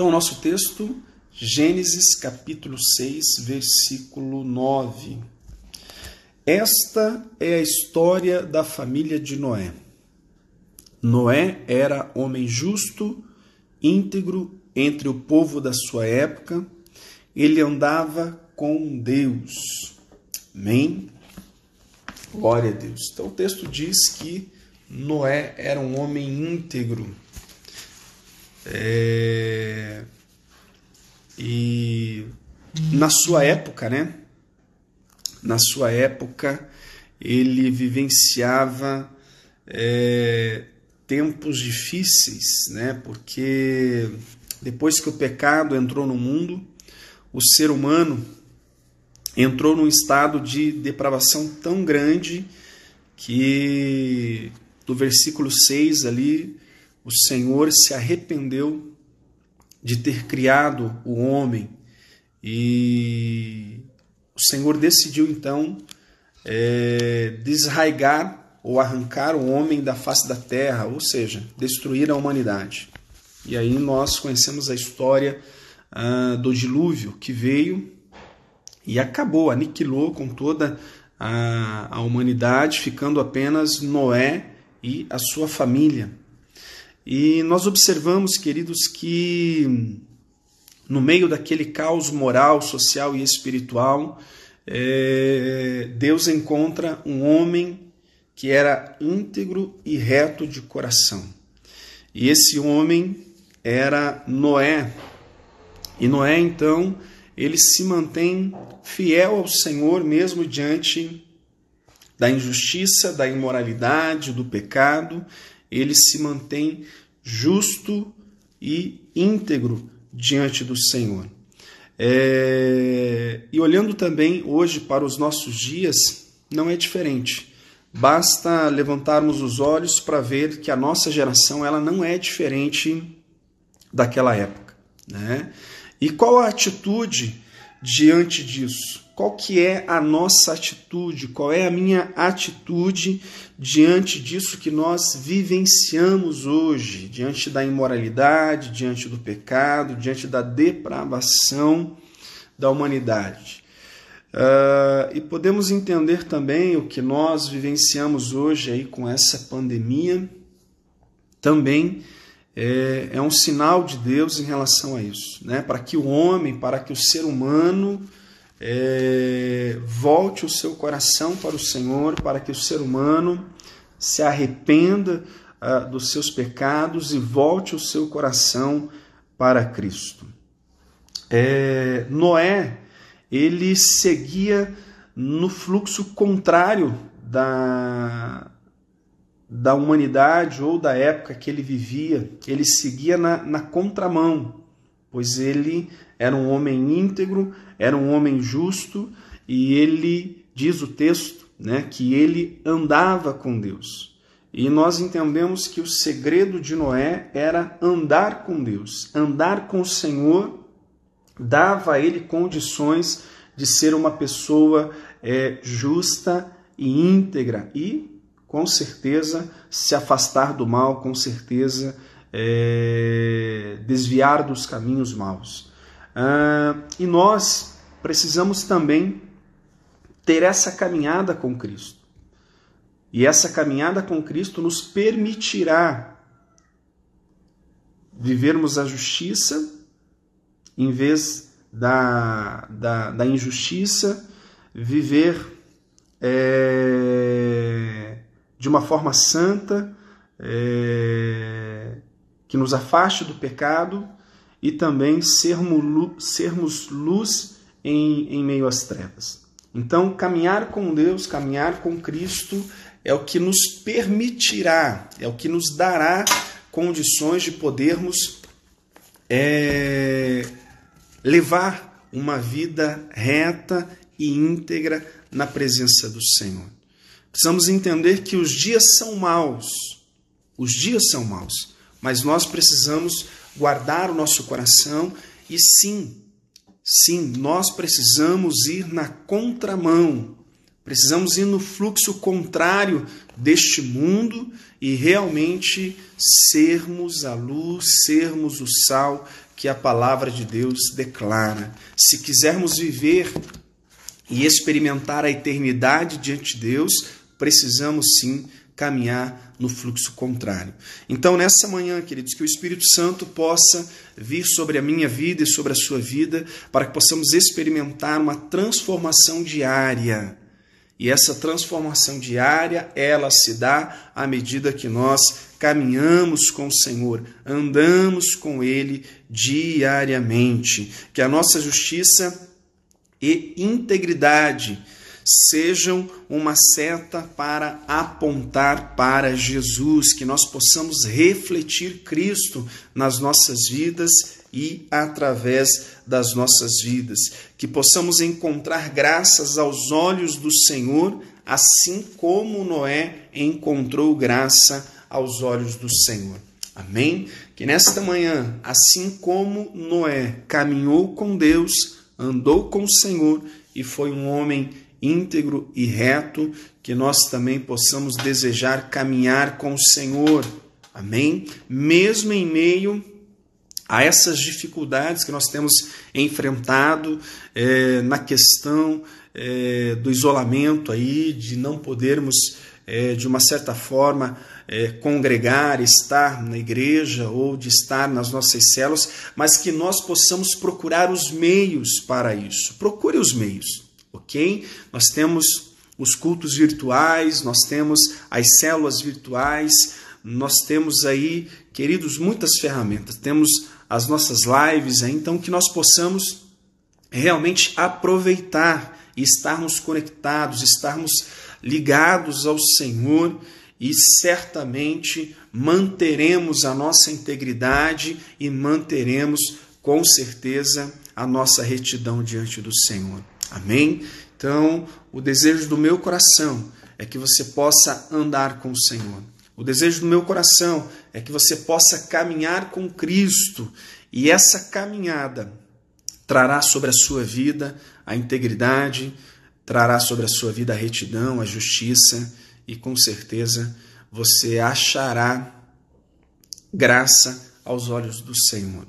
Então, o nosso texto, Gênesis capítulo 6, versículo 9. Esta é a história da família de Noé. Noé era homem justo, íntegro entre o povo da sua época. Ele andava com Deus. Amém? Glória a Deus. Então o texto diz que Noé era um homem íntegro. É... na sua época, né? Na sua época, ele vivenciava é, tempos difíceis, né? Porque depois que o pecado entrou no mundo, o ser humano entrou num estado de depravação tão grande que do versículo 6 ali, o Senhor se arrependeu de ter criado o homem e o Senhor decidiu então é, desraigar ou arrancar o homem da face da terra, ou seja, destruir a humanidade. E aí nós conhecemos a história ah, do dilúvio que veio e acabou, aniquilou com toda a, a humanidade, ficando apenas Noé e a sua família. E nós observamos, queridos, que no meio daquele caos moral, social e espiritual, é, Deus encontra um homem que era íntegro e reto de coração. E esse homem era Noé. E Noé, então, ele se mantém fiel ao Senhor mesmo diante da injustiça, da imoralidade, do pecado, ele se mantém justo e íntegro diante do Senhor. É... E olhando também hoje para os nossos dias, não é diferente. Basta levantarmos os olhos para ver que a nossa geração ela não é diferente daquela época. Né? E qual a atitude diante disso? Qual que é a nossa atitude? Qual é a minha atitude diante disso que nós vivenciamos hoje, diante da imoralidade, diante do pecado, diante da depravação da humanidade? Uh, e podemos entender também o que nós vivenciamos hoje aí com essa pandemia, também é, é um sinal de Deus em relação a isso, né? para que o homem, para que o ser humano é, volte o seu coração para o Senhor, para que o ser humano se arrependa ah, dos seus pecados e volte o seu coração para Cristo. É, Noé, ele seguia no fluxo contrário da, da humanidade ou da época que ele vivia, ele seguia na, na contramão, pois ele era um homem íntegro, era um homem justo e ele, diz o texto, né, que ele andava com Deus. E nós entendemos que o segredo de Noé era andar com Deus, andar com o Senhor, dava a ele condições de ser uma pessoa é, justa e íntegra e, com certeza, se afastar do mal, com certeza, é, desviar dos caminhos maus. Uh, e nós precisamos também ter essa caminhada com Cristo. E essa caminhada com Cristo nos permitirá vivermos a justiça em vez da, da, da injustiça, viver é, de uma forma santa, é, que nos afaste do pecado e também sermos, luz em, em meio às trevas. Então, caminhar com Deus, caminhar com Cristo, é o que nos permitirá, é o que nos dará condições de podermos é, levar uma vida reta e íntegra na presença do Senhor. Precisamos entender que os dias são maus, os dias são maus, mas nós precisamos guardar o nosso coração e sim, sim, nós precisamos ir na contramão, precisamos ir no fluxo contrário deste mundo e realmente sermos a luz, sermos o sal que a palavra de Deus declara. Se quisermos viver e experimentar a eternidade diante de Deus, precisamos sim caminhar no fluxo contrário. Então, nessa manhã, queridos, que o Espírito Santo possa vir sobre a minha vida e sobre a sua vida, para que possamos experimentar uma transformação diária. E essa transformação diária, ela se dá à medida que nós caminhamos com o Senhor, andamos com Ele diariamente. Que a nossa justiça e integridade sejam uma seta para apontar para Jesus, que nós possamos refletir Cristo nas nossas vidas e através das nossas vidas, que possamos encontrar graças aos olhos do Senhor, assim como Noé encontrou graça aos olhos do Senhor. Amém? Que nesta manhã, assim como Noé caminhou com Deus, andou com o Senhor e foi um homem íntegro e reto, que nós também possamos desejar caminhar com o Senhor. Amém? Mesmo em meio a essas dificuldades que nós temos enfrentado é, na questão é, do isolamento aí, de não podermos é, de uma certa forma é, congregar, estar na igreja ou de estar nas nossas células, mas que nós possamos procurar os meios para isso. Procure os meios ok? Nós temos os cultos virtuais, nós temos as células virtuais, nós temos aí, queridos, muitas ferramentas. Temos as nossas lives aí, então que nós possamos realmente aproveitar e estarmos conectados, estarmos ligados ao Senhor e certamente manteremos a nossa integridade e manteremos com certeza a nossa retidão diante do Senhor. Amém? Então, o desejo do meu coração é que você possa andar com o Senhor. O desejo do meu coração é que você possa caminhar com Cristo e essa caminhada trará sobre a sua vida a integridade, trará sobre a sua vida a retidão, a justiça e com certeza você achará graça aos olhos do Senhor.